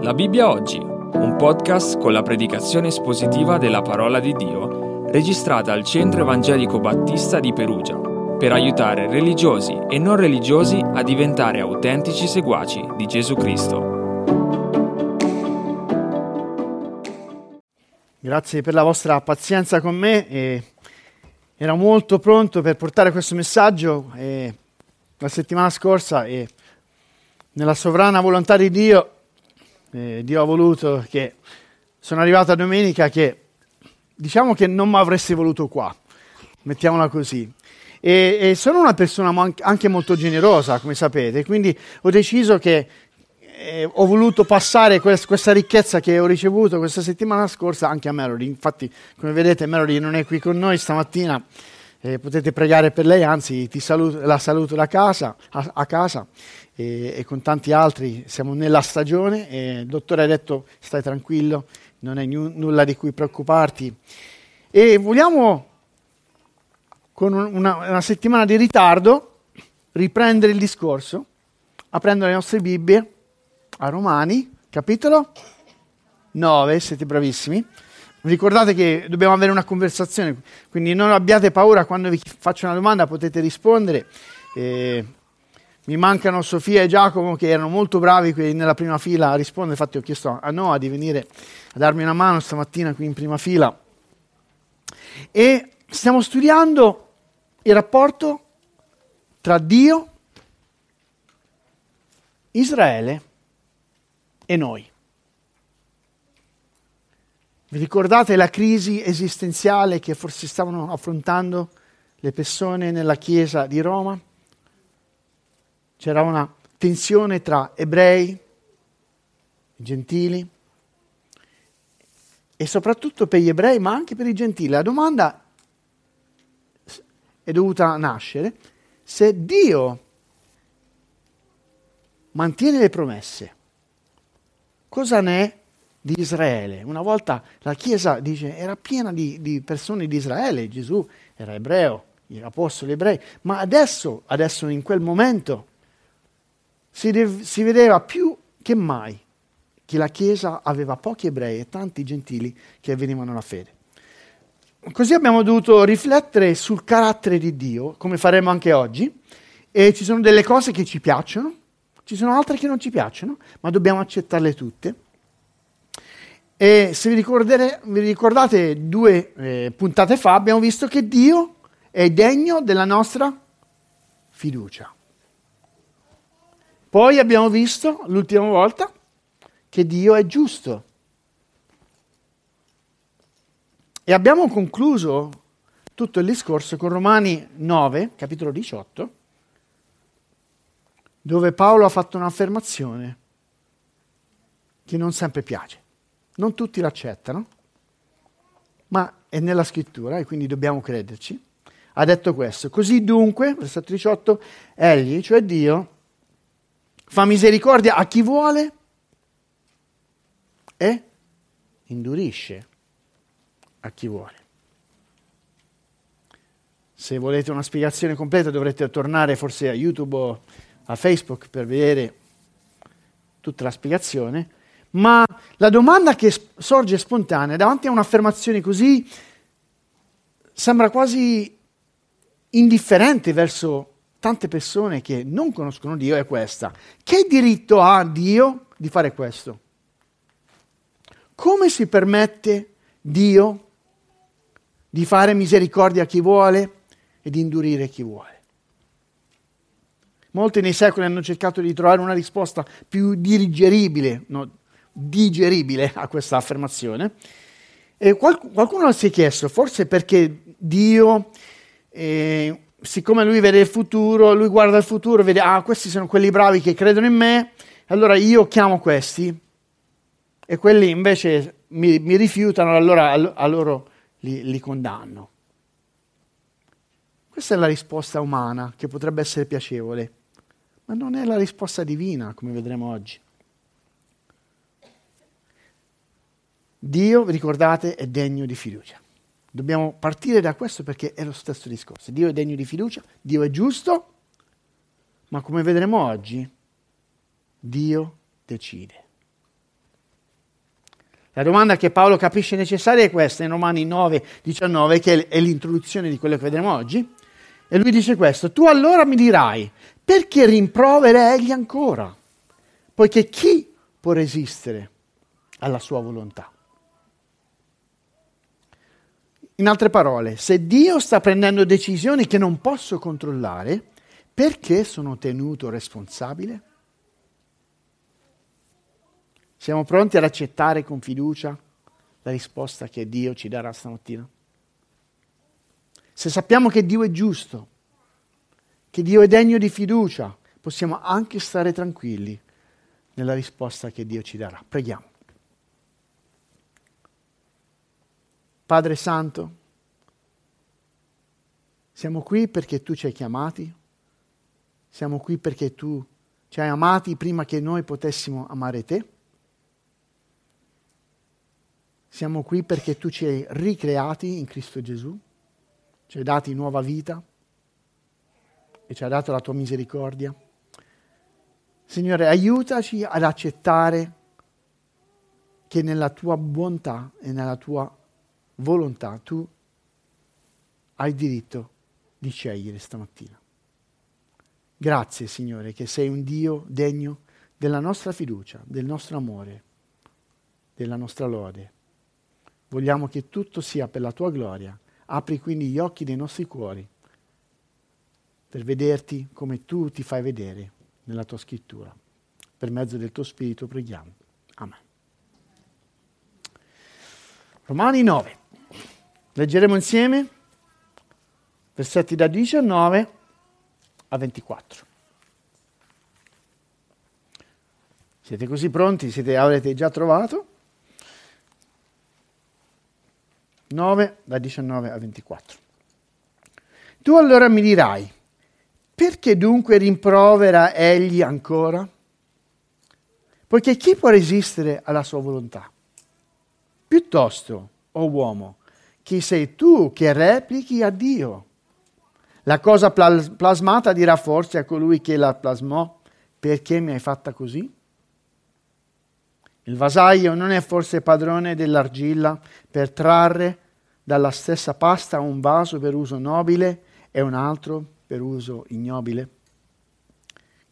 La Bibbia oggi, un podcast con la predicazione espositiva della parola di Dio, registrata al Centro Evangelico Battista di Perugia, per aiutare religiosi e non religiosi a diventare autentici seguaci di Gesù Cristo. Grazie per la vostra pazienza con me. E ero molto pronto per portare questo messaggio e la settimana scorsa e nella sovrana volontà di Dio, eh, Dio ha voluto che sono arrivato a domenica che diciamo che non mi avresti voluto qua, mettiamola così. E, e, sono una persona anche molto generosa, come sapete, quindi ho deciso che eh, ho voluto passare quest- questa ricchezza che ho ricevuto questa settimana scorsa anche a Melody. Infatti, come vedete, Melody non è qui con noi stamattina. Eh, potete pregare per lei, anzi saluto, la saluto da casa, a, a casa e, e, con tanti altri siamo nella stagione e il dottore ha detto stai tranquillo, non è n- nulla di cui preoccuparti. E vogliamo, con una, una settimana di ritardo, riprendere il discorso, aprendo le nostre Bibbie a Romani, capitolo 9, siete bravissimi. Ricordate che dobbiamo avere una conversazione, quindi non abbiate paura quando vi faccio una domanda, potete rispondere. Eh, mi mancano Sofia e Giacomo che erano molto bravi qui nella prima fila a rispondere, infatti ho chiesto a Noah di venire a darmi una mano stamattina qui in prima fila. E stiamo studiando il rapporto tra Dio, Israele e noi. Vi ricordate la crisi esistenziale che forse stavano affrontando le persone nella chiesa di Roma? C'era una tensione tra ebrei, gentili e soprattutto per gli ebrei, ma anche per i gentili. La domanda è dovuta nascere se Dio mantiene le promesse, cosa ne è di Israele? Una volta la Chiesa dice, era piena di, di persone di Israele, Gesù era ebreo, gli apostoli ebrei, ma adesso, adesso in quel momento, si, de- si vedeva più che mai che la Chiesa aveva pochi ebrei e tanti gentili che venivano alla fede. Così abbiamo dovuto riflettere sul carattere di Dio, come faremo anche oggi, e ci sono delle cose che ci piacciono, ci sono altre che non ci piacciono, ma dobbiamo accettarle tutte. E se vi, vi ricordate due eh, puntate fa, abbiamo visto che Dio è degno della nostra fiducia. Poi abbiamo visto l'ultima volta che Dio è giusto. E abbiamo concluso tutto il discorso con Romani 9, capitolo 18, dove Paolo ha fatto un'affermazione che non sempre piace. Non tutti l'accettano, ma è nella scrittura e quindi dobbiamo crederci. Ha detto questo. Così dunque, versetto 18, egli, cioè Dio, fa misericordia a chi vuole e indurisce a chi vuole. Se volete una spiegazione completa dovrete tornare forse a YouTube o a Facebook per vedere tutta la spiegazione, ma la domanda che sorge spontanea davanti a un'affermazione così sembra quasi indifferente verso tante persone che non conoscono Dio è questa. Che diritto ha Dio di fare questo? Come si permette Dio di fare misericordia a chi vuole e di indurire chi vuole? Molti nei secoli hanno cercato di trovare una risposta più dirigeribile, no, digeribile a questa affermazione. E qualcuno si è chiesto, forse perché Dio eh, siccome lui vede il futuro, lui guarda il futuro, vede, ah, questi sono quelli bravi che credono in me, allora io chiamo questi, e quelli invece mi, mi rifiutano, allora a, loro li, li condanno. Questa è la risposta umana che potrebbe essere piacevole, ma non è la risposta divina, come vedremo oggi. Dio, ricordate, è degno di fiducia. Dobbiamo partire da questo perché è lo stesso discorso. Dio è degno di fiducia, Dio è giusto, ma come vedremo oggi, Dio decide. La domanda che Paolo capisce necessaria è questa, in Romani 9, 19, che è l'introduzione di quello che vedremo oggi. E lui dice questo, tu allora mi dirai, perché rimprovera egli ancora? Poiché chi può resistere alla sua volontà? In altre parole, se Dio sta prendendo decisioni che non posso controllare, perché sono tenuto responsabile? Siamo pronti ad accettare con fiducia la risposta che Dio ci darà stamattina? Se sappiamo che Dio è giusto, che Dio è degno di fiducia, possiamo anche stare tranquilli nella risposta che Dio ci darà. Preghiamo. Padre Santo, siamo qui perché tu ci hai chiamati, siamo qui perché tu ci hai amati prima che noi potessimo amare te. Siamo qui perché tu ci hai ricreati in Cristo Gesù, ci hai dati nuova vita e ci hai dato la tua misericordia. Signore, aiutaci ad accettare che nella tua bontà e nella tua volontà tu hai diritto di scegliere stamattina. Grazie Signore che sei un Dio degno della nostra fiducia, del nostro amore, della nostra lode. Vogliamo che tutto sia per la tua gloria. Apri quindi gli occhi dei nostri cuori per vederti come tu ti fai vedere nella tua scrittura. Per mezzo del tuo Spirito preghiamo. Amen. Romani 9. Leggeremo insieme versetti da 19 a 24. Siete così pronti? Siete, avrete già trovato? 9 da 19 a 24. Tu allora mi dirai, perché dunque rimprovera egli ancora? Poiché chi può resistere alla sua volontà? Piuttosto, o oh uomo, chi sei tu che replichi a Dio? La cosa plas- plasmata dirà forse a colui che la plasmò, perché mi hai fatta così? Il vasaio non è forse padrone dell'argilla per trarre dalla stessa pasta un vaso per uso nobile e un altro per uso ignobile?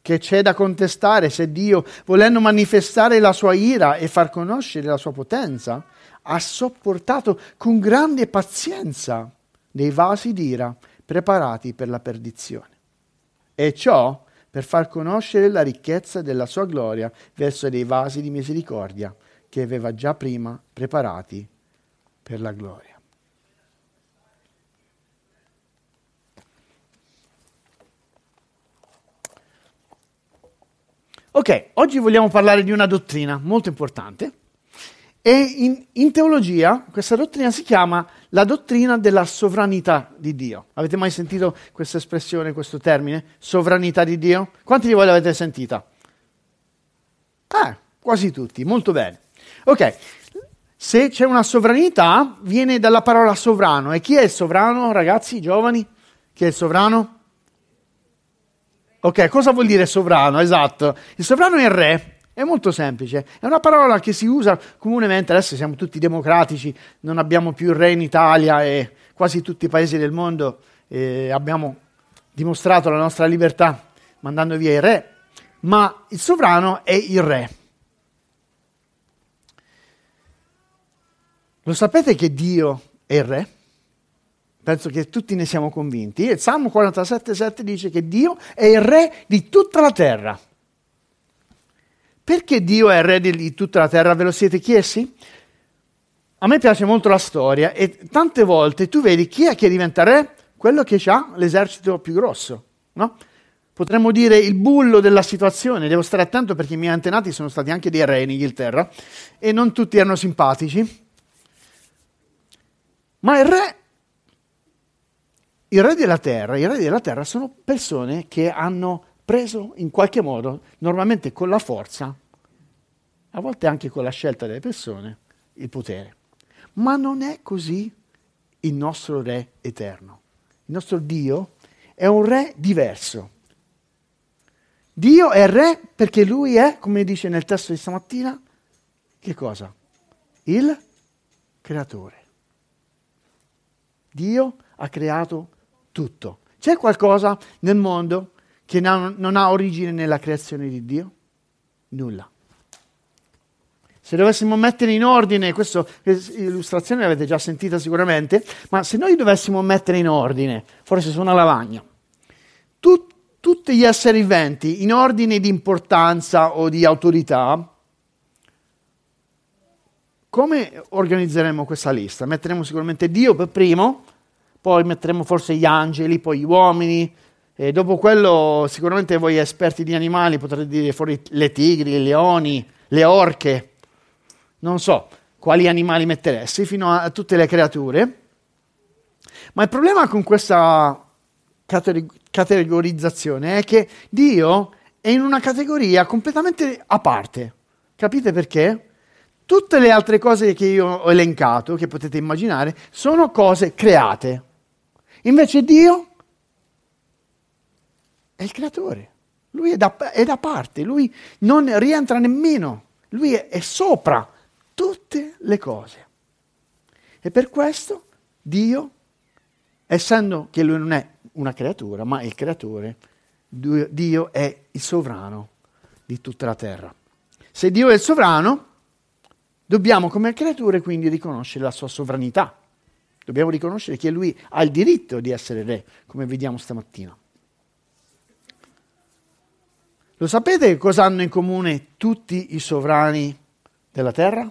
Che c'è da contestare se Dio, volendo manifestare la sua ira e far conoscere la sua potenza, ha sopportato con grande pazienza dei vasi d'ira preparati per la perdizione. E ciò per far conoscere la ricchezza della sua gloria verso dei vasi di misericordia che aveva già prima preparati per la gloria. Ok, oggi vogliamo parlare di una dottrina molto importante e in, in, teologia questa dottrina si chiama la dottrina della sovranità di Dio. Avete mai sentito questa espressione, questo termine? Sovranità di Dio? Quanti di voi l'avete sentita? Ah, quasi tutti, molto bene. Ok, se c'è una sovranità viene dalla parola sovrano. E chi è il sovrano, ragazzi, giovani? Chi è il sovrano? Ok, cosa vuol dire sovrano? Esatto. Il sovrano è il re, è molto semplice, è una parola che si usa comunemente, adesso siamo tutti democratici, non abbiamo più il re in Italia e quasi tutti i paesi del mondo eh, abbiamo dimostrato la nostra libertà mandando via il re, ma il sovrano è il re. Lo sapete che Dio è il re? Penso che tutti ne siamo convinti. Il Salmo 47,7 dice che Dio è il re di tutta la terra. Perché Dio è il re di tutta la terra? Ve lo siete chiesti? A me piace molto la storia e tante volte tu vedi chi è che diventa re? Quello che ha l'esercito più grosso, no? Potremmo dire il bullo della situazione. Devo stare attento perché i miei antenati sono stati anche dei re in Inghilterra e non tutti erano simpatici. Ma il re, il re della terra, i re della terra sono persone che hanno preso in qualche modo, normalmente con la forza, a volte anche con la scelta delle persone, il potere. Ma non è così il nostro Re eterno. Il nostro Dio è un Re diverso. Dio è Re perché Lui è, come dice nel testo di stamattina, che cosa? Il creatore. Dio ha creato tutto. C'è qualcosa nel mondo che non ha origine nella creazione di Dio? Nulla. Se dovessimo mettere in ordine, questa illustrazione l'avete già sentita sicuramente, ma se noi dovessimo mettere in ordine, forse su una lavagna, tut, tutti gli esseri viventi in ordine di importanza o di autorità, come organizzeremo questa lista? Metteremo sicuramente Dio per primo, poi metteremo forse gli angeli, poi gli uomini, e dopo quello sicuramente voi esperti di animali potrete dire fuori le tigri, i leoni, le orche, non so quali animali metteresti, fino a tutte le creature. Ma il problema con questa categorizzazione è che Dio è in una categoria completamente a parte. Capite perché? Tutte le altre cose che io ho elencato, che potete immaginare, sono cose create. Invece Dio è il creatore. Lui è da, è da parte, lui non rientra nemmeno, lui è, è sopra tutte le cose. E per questo Dio, essendo che lui non è una creatura, ma il creatore, Dio è il sovrano di tutta la terra. Se Dio è il sovrano, dobbiamo come creature quindi riconoscere la sua sovranità. Dobbiamo riconoscere che lui ha il diritto di essere re, come vediamo stamattina. Lo sapete cosa hanno in comune tutti i sovrani della terra?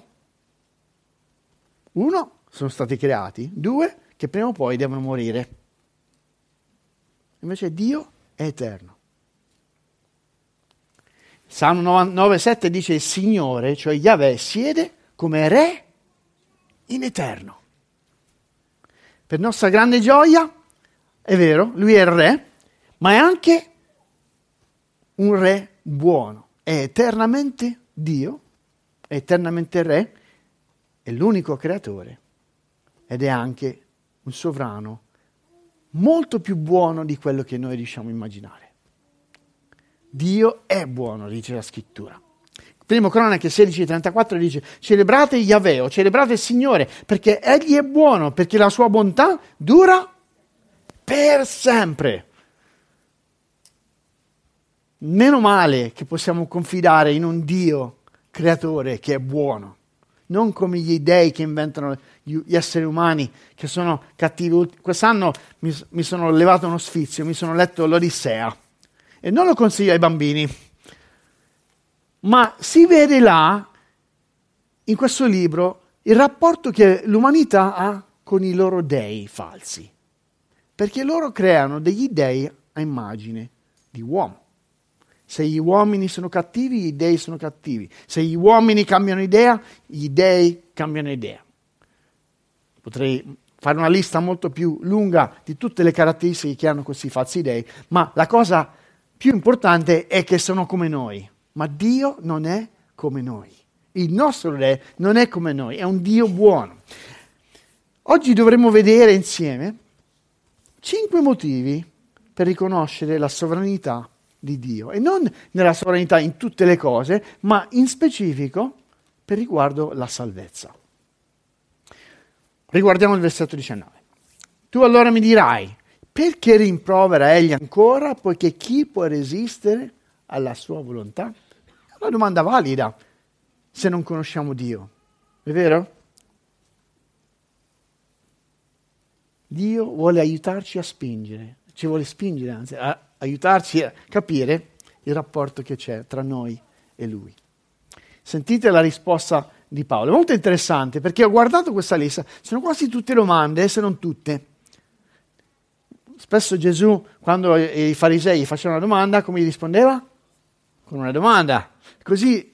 Uno, sono stati creati, due, che prima o poi devono morire. Invece Dio è eterno. Salmo 9,7 dice il Signore, cioè Yahweh, siede come re in eterno. Per nostra grande gioia, è vero, lui è il re, ma è anche un re buono, è eternamente Dio, è eternamente re, è l'unico creatore ed è anche un sovrano molto più buono di quello che noi riusciamo a immaginare. Dio è buono, dice la scrittura. Primo Cronache 16:34 dice: Celebrate Yahweh, celebrate il Signore, perché Egli è buono, perché la sua bontà dura per sempre. Meno male che possiamo confidare in un Dio creatore che è buono, non come gli dei che inventano gli esseri umani che sono cattivi. Quest'anno mi, mi sono levato uno sfizio, mi sono letto l'Odissea e non lo consiglio ai bambini, ma si vede là, in questo libro, il rapporto che l'umanità ha con i loro dei falsi, perché loro creano degli dei a immagine di uomo. Se gli uomini sono cattivi, gli dei sono cattivi. Se gli uomini cambiano idea, gli dei cambiano idea. Potrei fare una lista molto più lunga di tutte le caratteristiche che hanno questi falsi dei, ma la cosa più importante è che sono come noi. Ma Dio non è come noi. Il nostro re non è come noi, è un Dio buono. Oggi dovremo vedere insieme cinque motivi per riconoscere la sovranità di Dio e non nella sovranità in tutte le cose, ma in specifico per riguardo la salvezza. Riguardiamo il versetto 19. Tu allora mi dirai, perché rimprovera egli ancora, poiché chi può resistere alla sua volontà? È una domanda valida se non conosciamo Dio, è vero? Dio vuole aiutarci a spingere, ci vuole spingere, anzi, a aiutarci a capire il rapporto che c'è tra noi e Lui. Sentite la risposta di Paolo, è molto interessante perché ho guardato questa lista, sono quasi tutte domande, se non tutte. Spesso Gesù, quando i farisei facevano una domanda, come gli rispondeva? Con una domanda. Così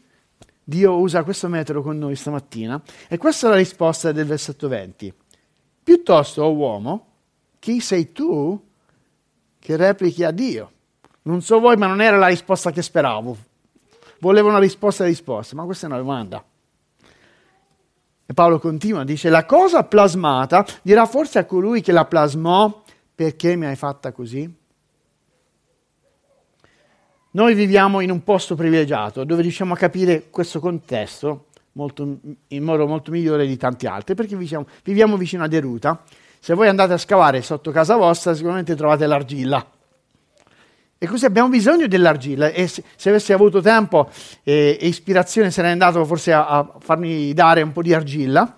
Dio usa questo metodo con noi stamattina e questa è la risposta del versetto 20. Piuttosto, oh uomo, chi sei tu che replichi a Dio. Non so voi, ma non era la risposta che speravo. Volevo una risposta e risposta, ma questa è una domanda. E Paolo continua, dice, la cosa plasmata dirà forse a colui che la plasmò, perché mi hai fatta così? Noi viviamo in un posto privilegiato dove riusciamo a capire questo contesto molto, in modo molto migliore di tanti altri, perché viviamo, viviamo vicino a Deruta. Se voi andate a scavare sotto casa vostra, sicuramente trovate l'argilla. E così abbiamo bisogno dell'argilla. E se, se avessi avuto tempo e, e, ispirazione, sarei andato forse a, a farmi dare un po' di argilla,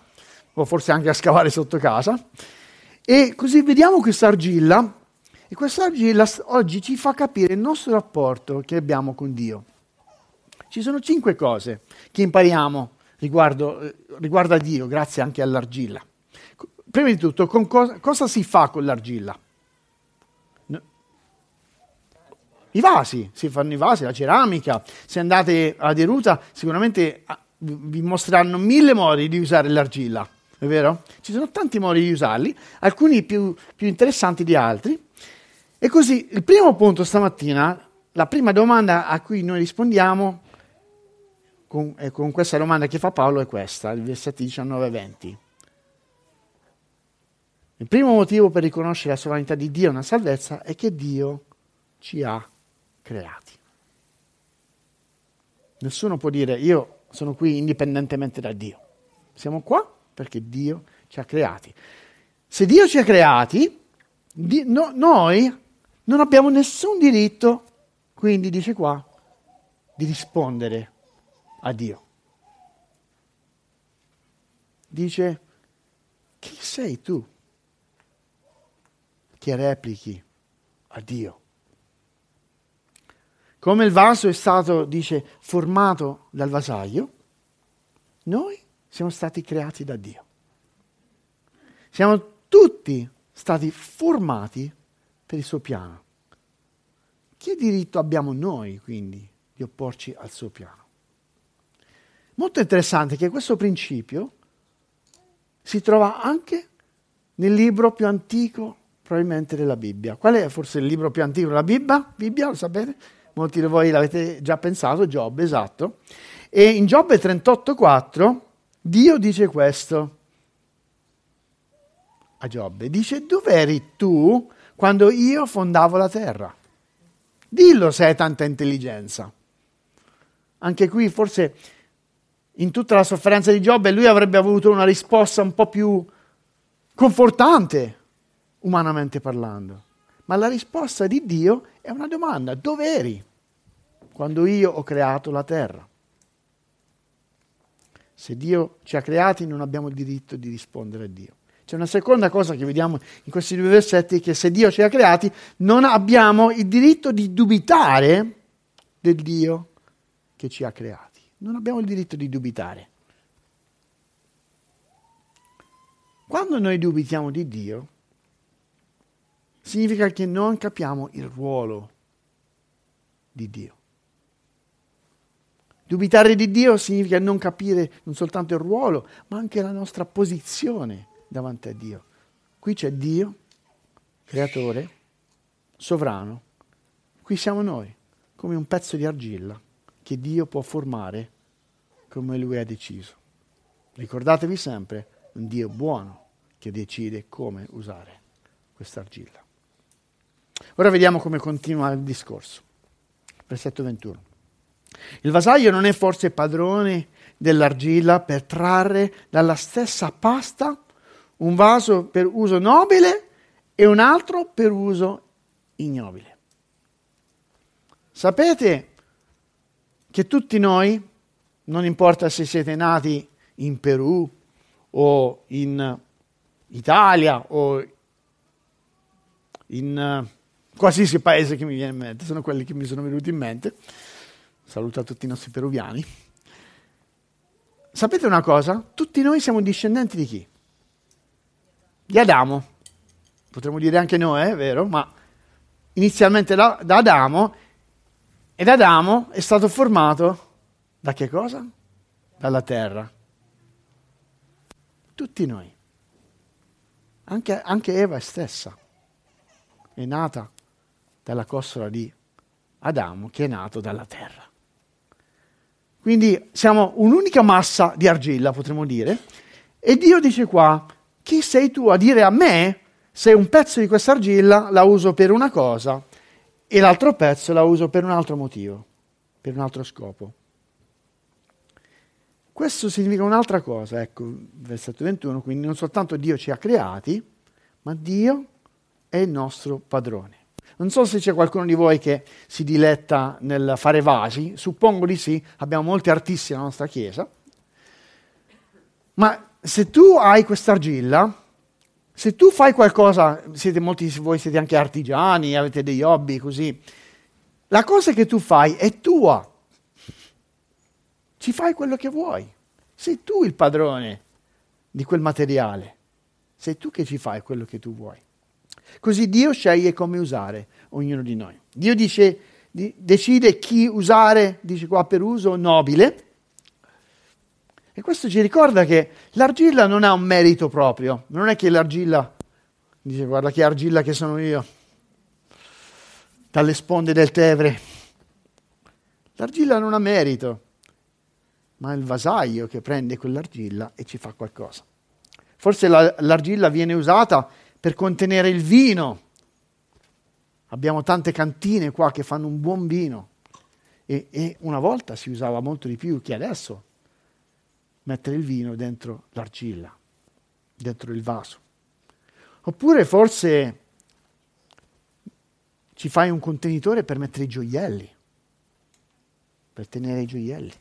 o forse anche a scavare sotto casa. E così vediamo questa argilla, e questa argilla oggi ci fa capire il nostro rapporto che abbiamo con Dio. Ci sono cinque cose che impariamo riguardo, eh, riguardo a Dio, grazie anche all'argilla. Prima di tutto, cosa, cosa, si fa con l'argilla? I vasi, si fanno i vasi, la ceramica. Se andate a Deruta, sicuramente ah, vi mostreranno mille modi di usare l'argilla, è vero? Ci sono tanti modi di usarli, alcuni più, più interessanti di altri. E così, il primo punto stamattina, la prima domanda a cui noi rispondiamo con, eh, con questa domanda che fa Paolo è questa, il versetti 19 e 20. Il primo motivo per riconoscere la sovranità di Dio nella salvezza è che Dio ci ha creati. Nessuno può dire io sono qui indipendentemente da Dio. Siamo qua perché Dio ci ha creati. Se Dio ci ha creati, di, no, noi non abbiamo nessun diritto, quindi dice qua, di rispondere a Dio. Dice, chi sei tu che replichi a Dio? Come il vaso è stato, dice, formato dal vasaio, noi siamo stati creati da Dio. Siamo tutti stati formati per il suo piano. Che diritto abbiamo noi, quindi, di opporci al suo piano? Molto interessante che questo principio si trova anche nel libro più antico probabilmente della Bibbia. Qual è forse il libro più antico della Bibbia? Bibbia, lo sapete? Molti di voi l'avete già pensato, Giobbe, esatto. E in Giobbe 38,4 Dio dice questo a Giobbe. Dice, dov'eri tu quando io fondavo la terra? Dillo se hai tanta intelligenza. Anche qui forse in tutta la sofferenza di Giobbe, lui avrebbe avuto una risposta un po' più confortante, umanamente parlando. Ma la risposta di Dio è una domanda, dove eri quando io ho creato la terra? Se Dio ci ha creati non abbiamo il diritto di rispondere a Dio. C'è una seconda cosa che vediamo in questi due versetti, che se Dio ci ha creati non abbiamo il diritto di dubitare del Dio che ci ha creati. Non abbiamo il diritto di dubitare. Quando noi dubitiamo di Dio, significa che non capiamo il ruolo di Dio. Dubitare di Dio significa non capire non soltanto il ruolo, ma anche la nostra posizione davanti a Dio. Qui c'è Dio, creatore, sovrano. Qui siamo noi, come un pezzo di argilla che Dio può formare come Lui ha deciso. Ricordatevi sempre, un Dio buono che decide come usare questa argilla. Ora vediamo come continua il discorso. Versetto 21. Il vasaio non è forse padrone dell'argilla per trarre dalla stessa pasta un vaso per uso nobile e un altro per uso ignobile. Sapete che tutti noi, non importa se siete nati in Perù o in Italia o in uh, qualsiasi paese che mi viene in mente, sono quelli che mi sono venuti in mente. Saluto a tutti i nostri peruviani. Sapete una cosa? Tutti noi siamo discendenti di chi? Di Adamo. Potremmo dire anche noi, è vero, ma inizialmente da, da Adamo ed Adamo è stato formato da che cosa? Dalla terra. Tutti noi. Anche, anche Eva stessa è nata dalla costola di Adamo che è nato dalla terra. Quindi siamo un'unica massa di argilla, potremmo dire, e Dio dice qua, chi sei tu a dire a me se un pezzo di questa argilla la uso per una cosa e l'altro pezzo la uso per un altro motivo, per un altro scopo. questo significa un'altra cosa, ecco, versetto 21, quindi non soltanto Dio ci ha creati, ma Dio è il nostro padrone. Non so se c'è qualcuno di voi che si diletta nel fare vasi, suppongo di sì, abbiamo molti artisti nella nostra chiesa, ma se tu hai quest'argilla, se tu fai qualcosa, siete molti di voi siete anche artigiani, avete degli hobby così, la cosa che tu fai è tua. Ci fai quello che vuoi. Sei tu il padrone di quel materiale. Sei tu che ci fai quello che tu vuoi. Così Dio sceglie come usare ognuno di noi. Dio dice, di, decide chi usare, dice qua per uso nobile. E questo ci ricorda che l'argilla non ha un merito proprio. Non è che l'argilla dice guarda che argilla che sono io dalle sponde del Tevere. L'argilla non ha merito, ma è il vasaio che prende quell'argilla e ci fa qualcosa. Forse la, l'argilla viene usata per contenere il vino. Abbiamo tante cantine qua che fanno un buon vino e, e una volta si usava molto di più che adesso mettere il vino dentro l'argilla, dentro il vaso. Oppure forse ci fai un contenitore per mettere i gioielli, per tenere i gioielli.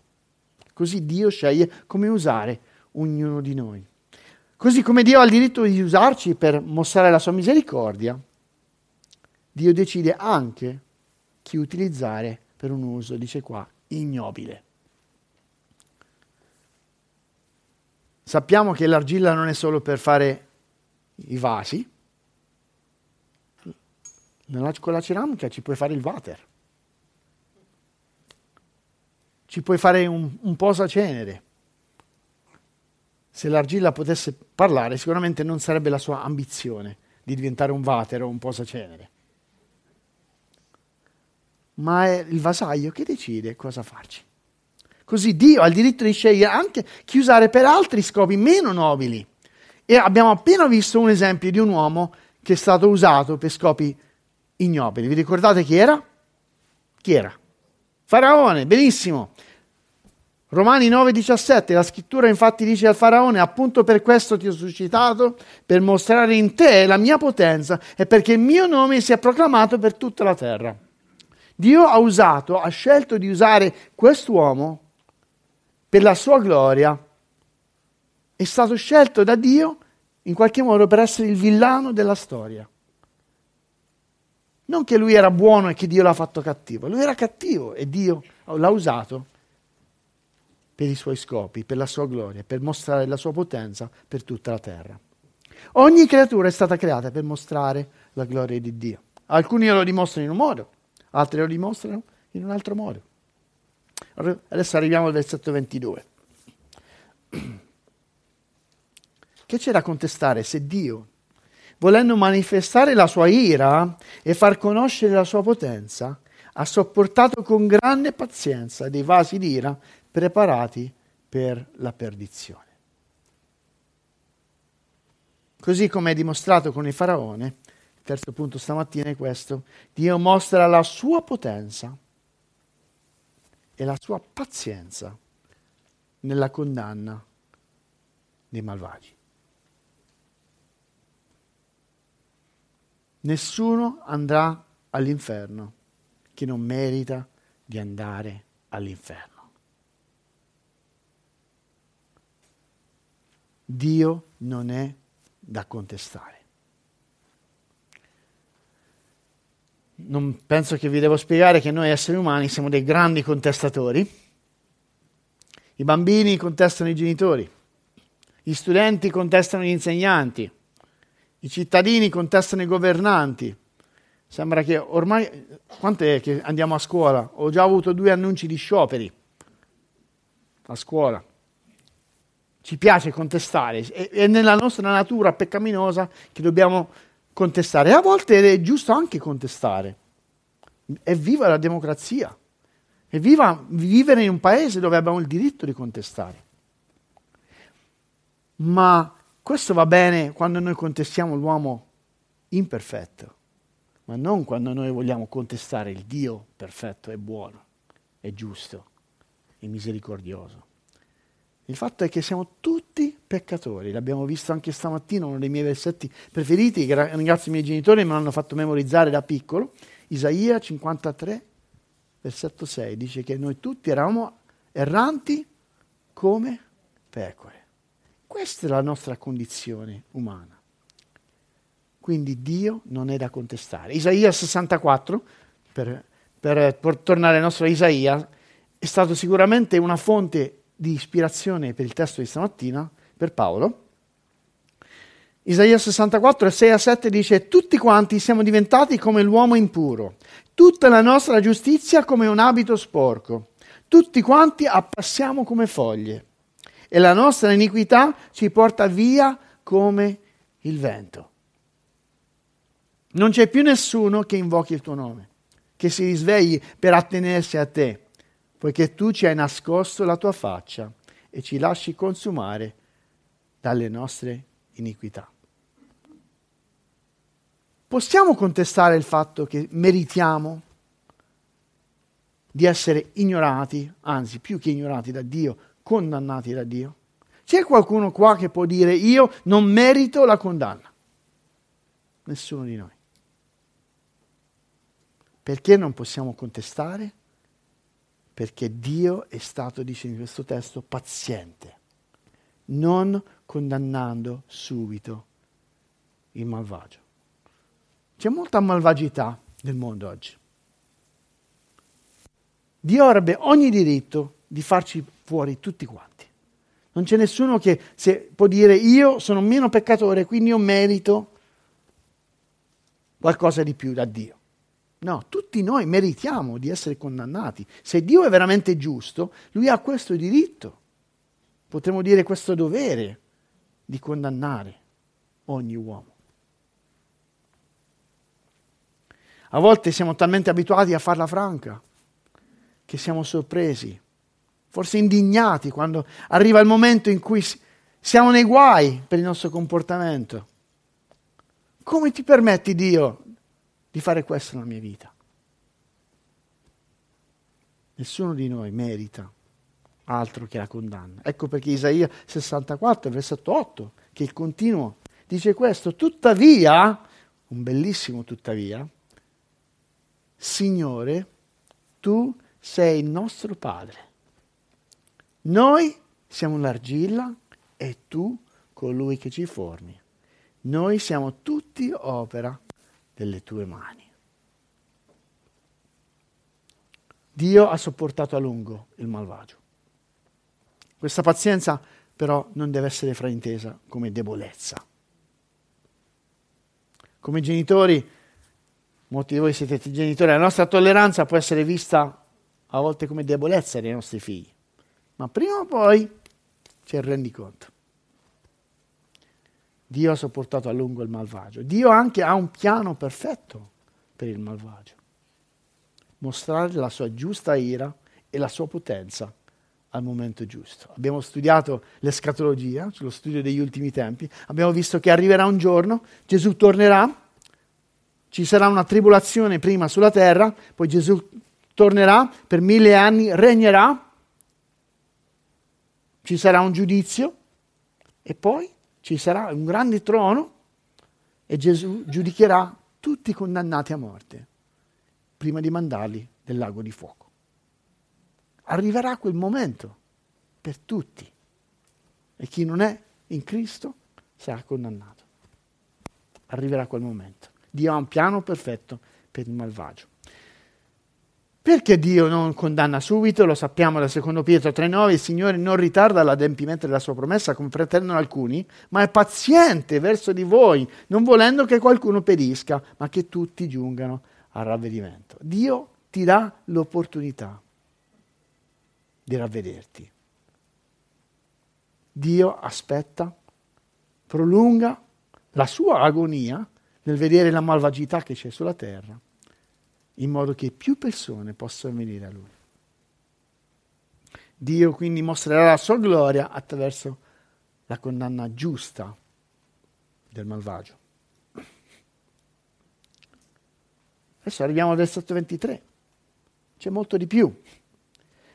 Così Dio sceglie come usare ognuno di noi. Così come Dio ha il diritto di usarci per mostrare la sua misericordia, Dio decide anche chi utilizzare per un uso, dice qua, ignobile. Sappiamo che l'argilla non è solo per fare i vasi, con la ceramica ci puoi fare il water, ci puoi fare un, un posacenere. Se l'argilla potesse parlare, sicuramente non sarebbe la sua ambizione di diventare un water o un posacenere. Ma è il vasaio che decide cosa farci. Così Dio ha il diritto di scegliere anche chi usare per altri scopi meno nobili. E abbiamo appena visto un esempio di un uomo che è stato usato per scopi ignobili. Vi ricordate chi era? Chi era? Faraone, benissimo. Romani 9:17, la scrittura infatti dice al faraone, appunto per questo ti ho suscitato, per mostrare in te la mia potenza e perché il mio nome sia proclamato per tutta la terra. Dio ha usato, ha scelto di usare quest'uomo per la sua gloria. È stato scelto da Dio in qualche modo per essere il villano della storia. Non che lui era buono e che Dio l'ha fatto cattivo, lui era cattivo e Dio l'ha usato per i suoi scopi, per la sua gloria, per mostrare la sua potenza per tutta la terra. Ogni creatura è stata creata per mostrare la gloria di Dio. Alcuni lo dimostrano in un modo, altri lo dimostrano in un altro modo. Adesso arriviamo al versetto 22. Che c'è da contestare se Dio volendo manifestare la sua ira e far conoscere la sua potenza, ha sopportato con grande pazienza dei vasi d'ira preparati per la perdizione. Così come è dimostrato con il faraone, il terzo punto stamattina è questo, Dio mostra la sua potenza e la sua pazienza nella condanna dei malvagi. Nessuno andrà all'inferno chi non merita di andare all'inferno. Dio non è da contestare. Non penso che vi devo spiegare che noi esseri umani siamo dei grandi contestatori. I bambini contestano i genitori, gli studenti contestano gli insegnanti, i cittadini contestano i governanti. Sembra che ormai, quant'è che andiamo a scuola? Ho già avuto due annunci di scioperi a scuola. Ci piace contestare, è nella nostra natura peccaminosa che dobbiamo contestare. A volte è giusto anche contestare. È viva la democrazia. È viva vivere in un paese dove abbiamo il diritto di contestare. Ma questo va bene quando noi contestiamo l'uomo imperfetto, ma non quando noi vogliamo contestare il Dio perfetto e buono, e giusto e misericordioso. Il fatto è che siamo tutti peccatori, l'abbiamo visto anche stamattina, uno dei miei versetti preferiti, ringrazio i miei genitori, me l'hanno fatto memorizzare da piccolo, Isaia 53, versetto 6, dice che noi tutti eravamo erranti come pecore. Questa è la nostra condizione umana. Quindi Dio non è da contestare. Isaia 64, per, per, per tornare al nostro Isaia, è stato sicuramente una fonte di ispirazione per il testo di stamattina, per Paolo. Isaia 64, 6 a 7 dice, tutti quanti siamo diventati come l'uomo impuro, tutta la nostra giustizia come un abito sporco, tutti quanti appassiamo come foglie e la nostra iniquità ci porta via come il vento. Non c'è più nessuno che invochi il tuo nome, che si risvegli per attenersi a te, poiché tu ci hai nascosto la tua faccia e ci lasci consumare dalle nostre iniquità. Possiamo contestare il fatto che meritiamo di essere ignorati, anzi più che ignorati da Dio, condannati da Dio? C'è qualcuno qua che può dire io non merito la condanna? Nessuno di noi. Perché non possiamo contestare? Perché Dio è stato, dice in questo testo, paziente, non condannando subito il malvagio. C'è molta malvagità nel mondo oggi. Dio avrebbe ogni diritto di farci fuori tutti quanti. Non c'è nessuno che può dire io sono meno peccatore, quindi io merito qualcosa di più da Dio. No, tutti noi meritiamo di essere condannati. Se Dio è veramente giusto, lui ha questo diritto, potremmo dire questo dovere di condannare ogni uomo. A volte siamo talmente abituati a farla franca che siamo sorpresi, forse indignati quando arriva il momento in cui siamo nei guai per il nostro comportamento. Come ti permetti Dio di fare questo nella mia vita. Nessuno di noi merita altro che la condanna. Ecco perché Isaia 64, versetto 8, che il continuo, dice questo, tuttavia, un bellissimo tuttavia, Signore, tu sei il nostro Padre. Noi siamo l'argilla e tu colui che ci formi. Noi siamo tutti opera delle tue mani. Dio ha sopportato a lungo il malvagio. Questa pazienza però non deve essere fraintesa come debolezza. Come genitori, molti di voi siete genitori, la nostra tolleranza può essere vista a volte come debolezza dei nostri figli, ma prima o poi ci rendi conto. Dio ha sopportato a lungo il malvagio. Dio anche ha un piano perfetto per il malvagio. Mostrare la sua giusta ira e la sua potenza al momento giusto. Abbiamo studiato l'escatologia, lo studio degli ultimi tempi, abbiamo visto che arriverà un giorno, Gesù tornerà, ci sarà una tribolazione prima sulla terra, poi Gesù tornerà, per mille anni regnerà, ci sarà un giudizio e poi ci sarà un grande trono e Gesù giudicherà tutti i condannati a morte prima di mandarli nel lago di fuoco. Arriverà quel momento per tutti e chi non è in Cristo sarà condannato. Arriverà quel momento. Dio ha un piano perfetto per il malvagio. Perché Dio non condanna subito? Lo sappiamo da 2 Pietro 3,9, il Signore non ritarda l'adempimento della sua promessa come pretendono alcuni, ma è paziente verso di voi, non volendo che qualcuno perisca, ma che tutti giungano al ravvedimento. Dio ti dà l'opportunità di ravvederti. Dio aspetta, prolunga la sua agonia nel vedere la malvagità che c'è sulla terra in modo che più persone possano venire a Lui. Dio quindi mostrerà la sua gloria attraverso la condanna giusta del malvagio. Adesso arriviamo al versetto 23. C'è molto di più.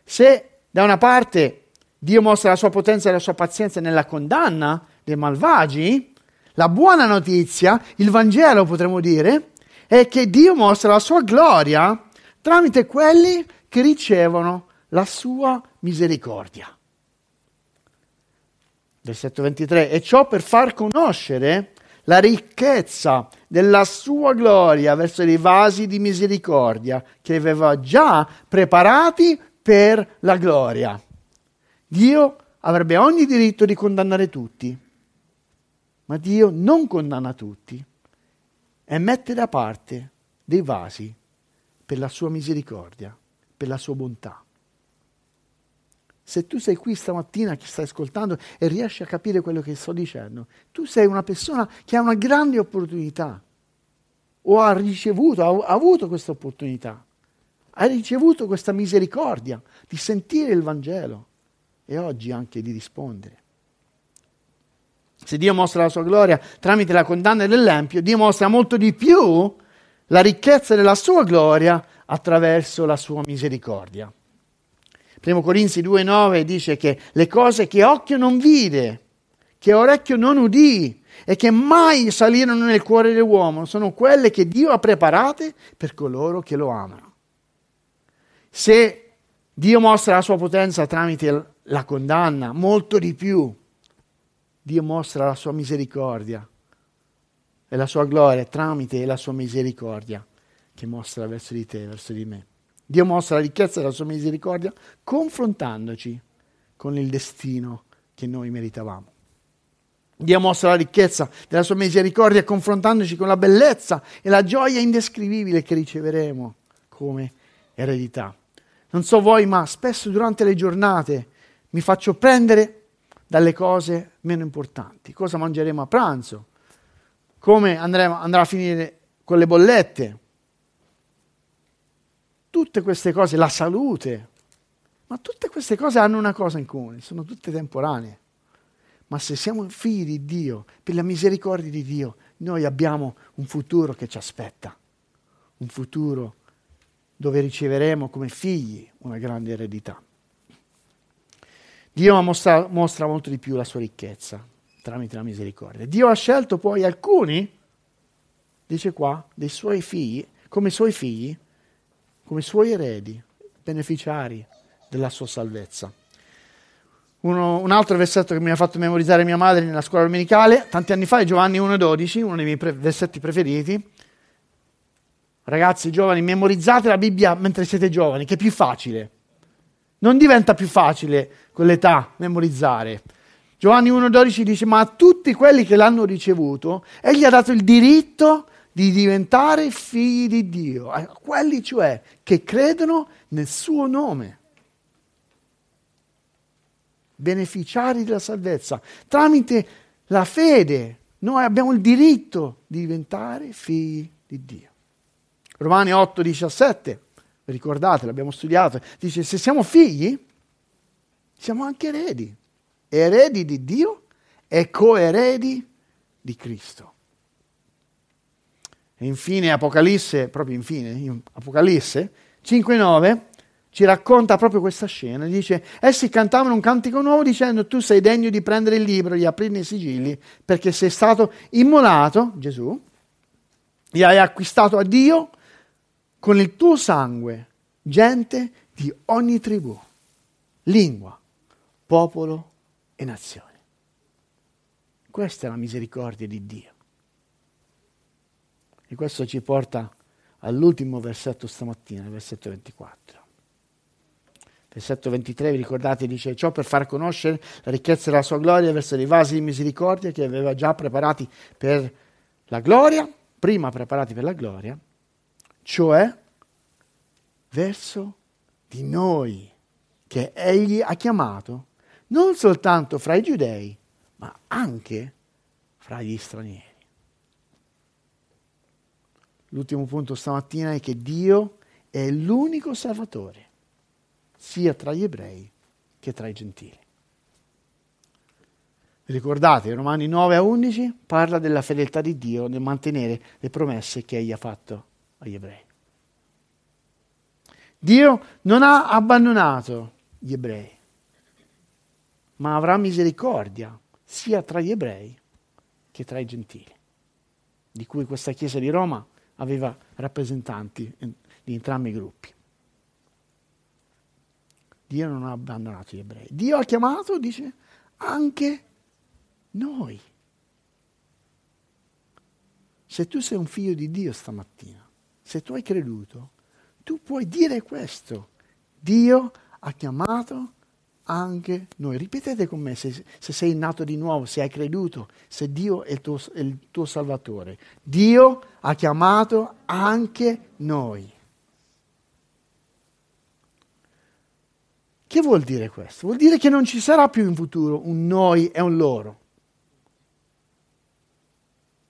Se da una parte Dio mostra la sua potenza e la sua pazienza nella condanna dei malvagi. La buona notizia, il Vangelo potremmo dire, è che Dio mostra la sua gloria tramite quelli che ricevono la sua misericordia. Versetto 23. E ciò per far conoscere la ricchezza della sua gloria verso i vasi di misericordia che aveva già preparati per la gloria. Dio avrebbe ogni diritto di condannare tutti, ma Dio non condanna tutti e mette da parte dei vasi per la sua misericordia, per la sua bontà. Se tu sei qui stamattina che stai ascoltando e riesci a capire quello che sto dicendo, tu sei una persona che ha una grande opportunità o ha ricevuto, ha avuto questa opportunità, ha ricevuto questa misericordia di sentire il Vangelo e oggi anche di rispondere. Se Dio mostra la sua gloria tramite la condanna dell'Empio, Dio mostra molto di più la ricchezza della sua gloria attraverso la sua misericordia. 1 Corinzi 2,9 dice che le cose che occhio non vide, che orecchio non udì e che mai salirono nel cuore dell'uomo sono quelle che Dio ha preparate per coloro che lo amano. Se Dio mostra la sua potenza tramite la condanna, molto di più, Dio mostra la sua misericordia e la sua gloria tramite la sua misericordia che mostra verso di te, verso di me. Dio mostra la ricchezza della sua misericordia confrontandoci con il destino che noi meritavamo. Dio mostra la ricchezza della sua misericordia confrontandoci con la bellezza e la gioia indescrivibile che riceveremo come eredità. Non so voi, ma spesso durante le giornate mi faccio prendere dalle cose meno importanti. Cosa mangeremo a pranzo? Come andremo, andrà a finire con le bollette? tutte queste cose, la salute, ma tutte queste cose hanno una cosa in comune, sono tutte temporanee. Ma se siamo figli di Dio, per la misericordia di Dio, noi abbiamo un futuro che ci aspetta, un futuro dove riceveremo come figli una grande eredità. Dio mostra, mostra molto di più la sua ricchezza tramite la misericordia. Dio ha scelto poi alcuni, dice qua, dei suoi figli, come suoi figli, come suoi eredi, beneficiari della sua salvezza. Uno, un altro versetto che mi ha fatto memorizzare mia madre nella scuola domenicale, tanti anni fa, è Giovanni 1,12, uno dei miei pre- versetti preferiti. Ragazzi giovani, memorizzate la Bibbia mentre siete giovani, che è più facile. Non diventa più facile con l'età memorizzare. Giovanni 1,12 dice: Ma a tutti quelli che l'hanno ricevuto, egli ha dato il diritto di diventare figli di Dio, a quelli cioè che credono nel suo nome, beneficiari della salvezza. Tramite la fede noi abbiamo il diritto di diventare figli di Dio. Romani 8, 17, ricordate, l'abbiamo studiato, dice se siamo figli, siamo anche eredi, eredi di Dio e coeredi di Cristo. E infine Apocalisse, proprio infine, in Apocalisse 5.9 ci racconta proprio questa scena. Dice, essi cantavano un cantico nuovo dicendo tu sei degno di prendere il libro, di aprirne i sigilli, perché sei stato immolato, Gesù, e hai acquistato a Dio con il tuo sangue gente di ogni tribù, lingua, popolo e nazione. Questa è la misericordia di Dio. E questo ci porta all'ultimo versetto stamattina, versetto 24. Versetto 23, vi ricordate, dice ciò per far conoscere la ricchezza della sua gloria verso dei vasi di misericordia che aveva già preparati per la gloria, prima preparati per la gloria, cioè verso di noi che egli ha chiamato non soltanto fra i giudei, ma anche fra gli stranieri. L'ultimo punto stamattina è che Dio è l'unico Salvatore, sia tra gli ebrei che tra i gentili. Ricordate, Romani 9 a 11 parla della fedeltà di Dio nel mantenere le promesse che egli ha fatto agli ebrei. Dio non ha abbandonato gli ebrei. ma avrà misericordia sia tra gli ebrei che tra i gentili, di cui questa Chiesa di Roma aveva rappresentanti di entrambi i gruppi. Dio non ha abbandonato gli ebrei. Dio ha chiamato, dice, anche noi. Se tu sei un figlio di Dio stamattina, se tu hai creduto, tu puoi dire questo. Dio ha chiamato anche noi. Ripetete con me se, se, sei nato di nuovo, se hai creduto, se Dio è il, tuo, è il tuo Salvatore. Dio ha chiamato anche noi. Che vuol dire questo? Vuol dire che non ci sarà più in futuro un noi e un loro.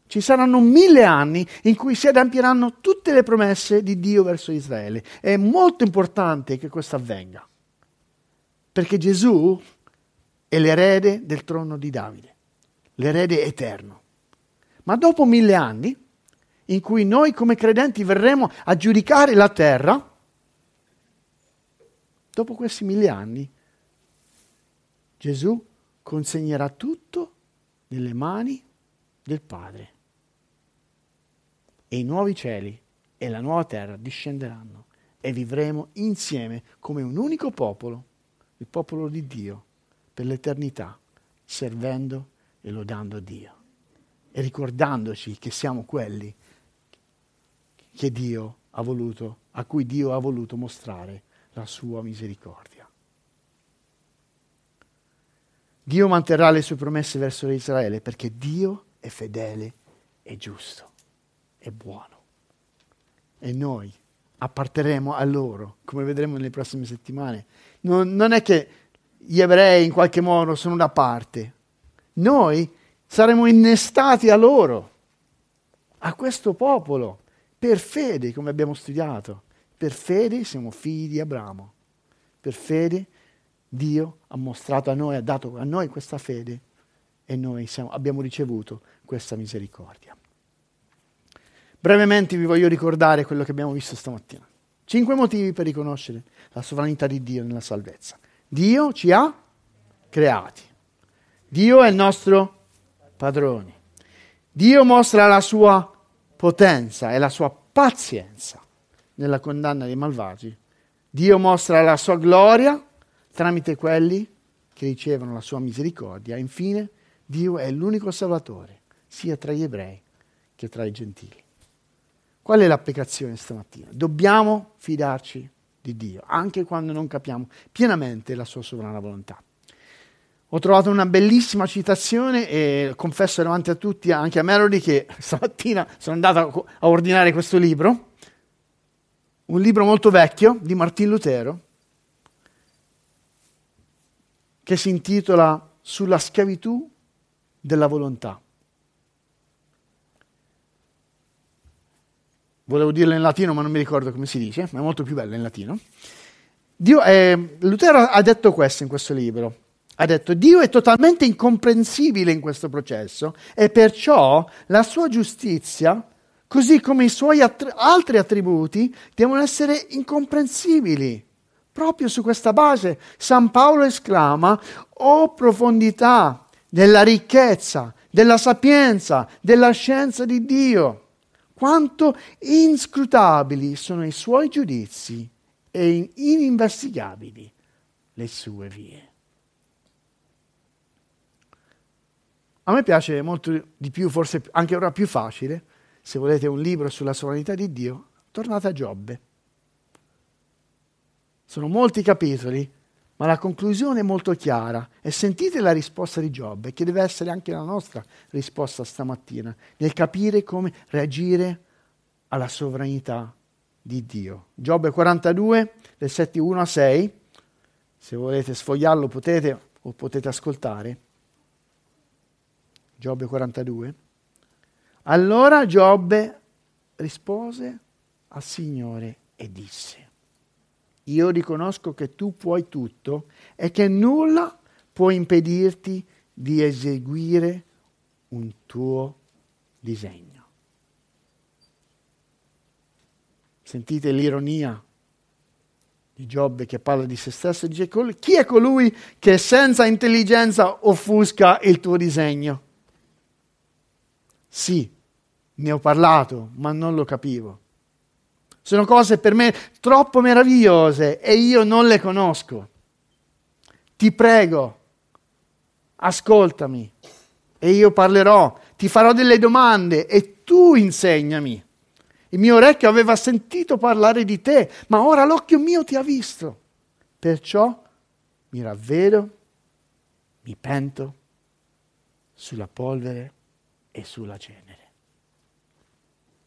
Ci saranno mille anni in cui si adempiranno tutte le promesse di Dio verso Israele. È molto importante che questo avvenga, perché Gesù è l'erede del trono di Davide, l'erede eterno. Ma dopo mille anni, in cui noi come credenti verremo a giudicare la terra, dopo questi mille anni, Gesù consegnerà tutto nelle mani del Padre e i nuovi cieli e la nuova terra discenderanno e vivremo insieme come un unico popolo, il popolo di Dio, per l'eternità, servendo e lodando Dio e ricordandoci che siamo quelli che Dio ha voluto, a cui Dio ha voluto mostrare la sua misericordia. Dio manterrà le sue promesse verso Israele perché Dio è fedele e giusto è buono. E noi apparteremo a loro, come vedremo nelle prossime settimane. Non, non è che gli ebrei in qualche modo sono da parte, noi saremo innestati a loro, a questo popolo, per fede, come abbiamo studiato. Per fede siamo figli di Abramo. Per fede Dio ha mostrato a noi, ha dato a noi questa fede e noi siamo, abbiamo ricevuto questa misericordia. Brevemente vi voglio ricordare quello che abbiamo visto stamattina. Cinque motivi per riconoscere la sovranità di Dio nella salvezza. Dio ci ha creati. Dio è il nostro padrone. Dio mostra la sua potenza e la sua pazienza nella condanna dei malvagi. Dio mostra la sua gloria tramite quelli che ricevono la sua misericordia. Infine, Dio è l'unico Salvatore, sia tra gli ebrei che tra i gentili. Qual è l'applicazione stamattina? Dobbiamo fidarci di Dio, anche quando non capiamo pienamente la sua sovrana volontà. Ho trovato una bellissima citazione e confesso davanti a tutti, anche a Melody, che stamattina sono andato a ordinare questo libro, un libro molto vecchio di Martin Lutero, che si intitola Sulla schiavitù della volontà. Volevo dirlo in latino ma non mi ricordo come si dice, ma è molto più bello in latino. Dio, eh, Lutero ha detto questo in questo libro. Ha detto Dio è totalmente incomprensibile in questo processo e perciò la sua giustizia, così come i suoi attri- altri attributi, devono essere incomprensibili. Proprio su questa base San Paolo esclama, oh profondità della ricchezza, della sapienza, della scienza di Dio quanto inscrutabili sono i suoi giudizi e ininvestigabili le sue vie. A me piace molto di più, forse anche ora più facile, se volete un libro sulla sovranità di Dio, tornate a Giobbe. Sono molti capitoli ma la conclusione è molto chiara e sentite la risposta di Giobbe, che deve essere anche la nostra risposta stamattina, nel capire come reagire alla sovranità di Dio. Giobbe 42, versetti 1 a 6, se volete sfogliarlo potete o potete ascoltare. Giobbe 42. Allora Giobbe rispose al Signore e disse, io riconosco che tu puoi tutto e che nulla può impedirti di eseguire un tuo disegno. Sentite l'ironia di Giobbe che parla di se stesso, dice chi è colui che senza intelligenza offusca il tuo disegno? Sì, ne ho parlato, ma non lo capivo. Sono cose per me troppo meravigliose e io non le conosco. Ti prego, ascoltami e io parlerò, ti farò delle domande e tu insegnami. Il mio orecchio aveva sentito parlare di te, ma ora l'occhio mio ti ha visto. Perciò mi ravvedo, mi pento sulla polvere e sulla cenere.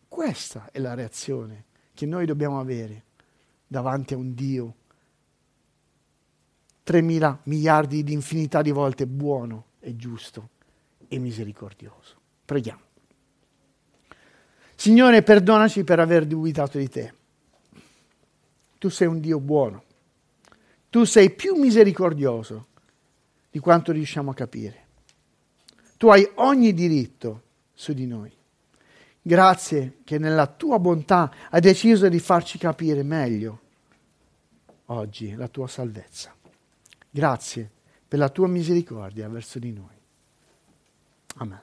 Questa è la reazione che noi dobbiamo avere davanti a un Dio 3.000 miliardi di infinità di volte buono e giusto e misericordioso. Preghiamo. Signore, perdonaci per aver dubitato di te. Tu sei un Dio buono. Tu sei più misericordioso di quanto riusciamo a capire. Tu hai ogni diritto su di noi. Grazie che nella tua bontà hai deciso di farci capire meglio oggi la tua salvezza. Grazie per la tua misericordia verso di noi. Amen.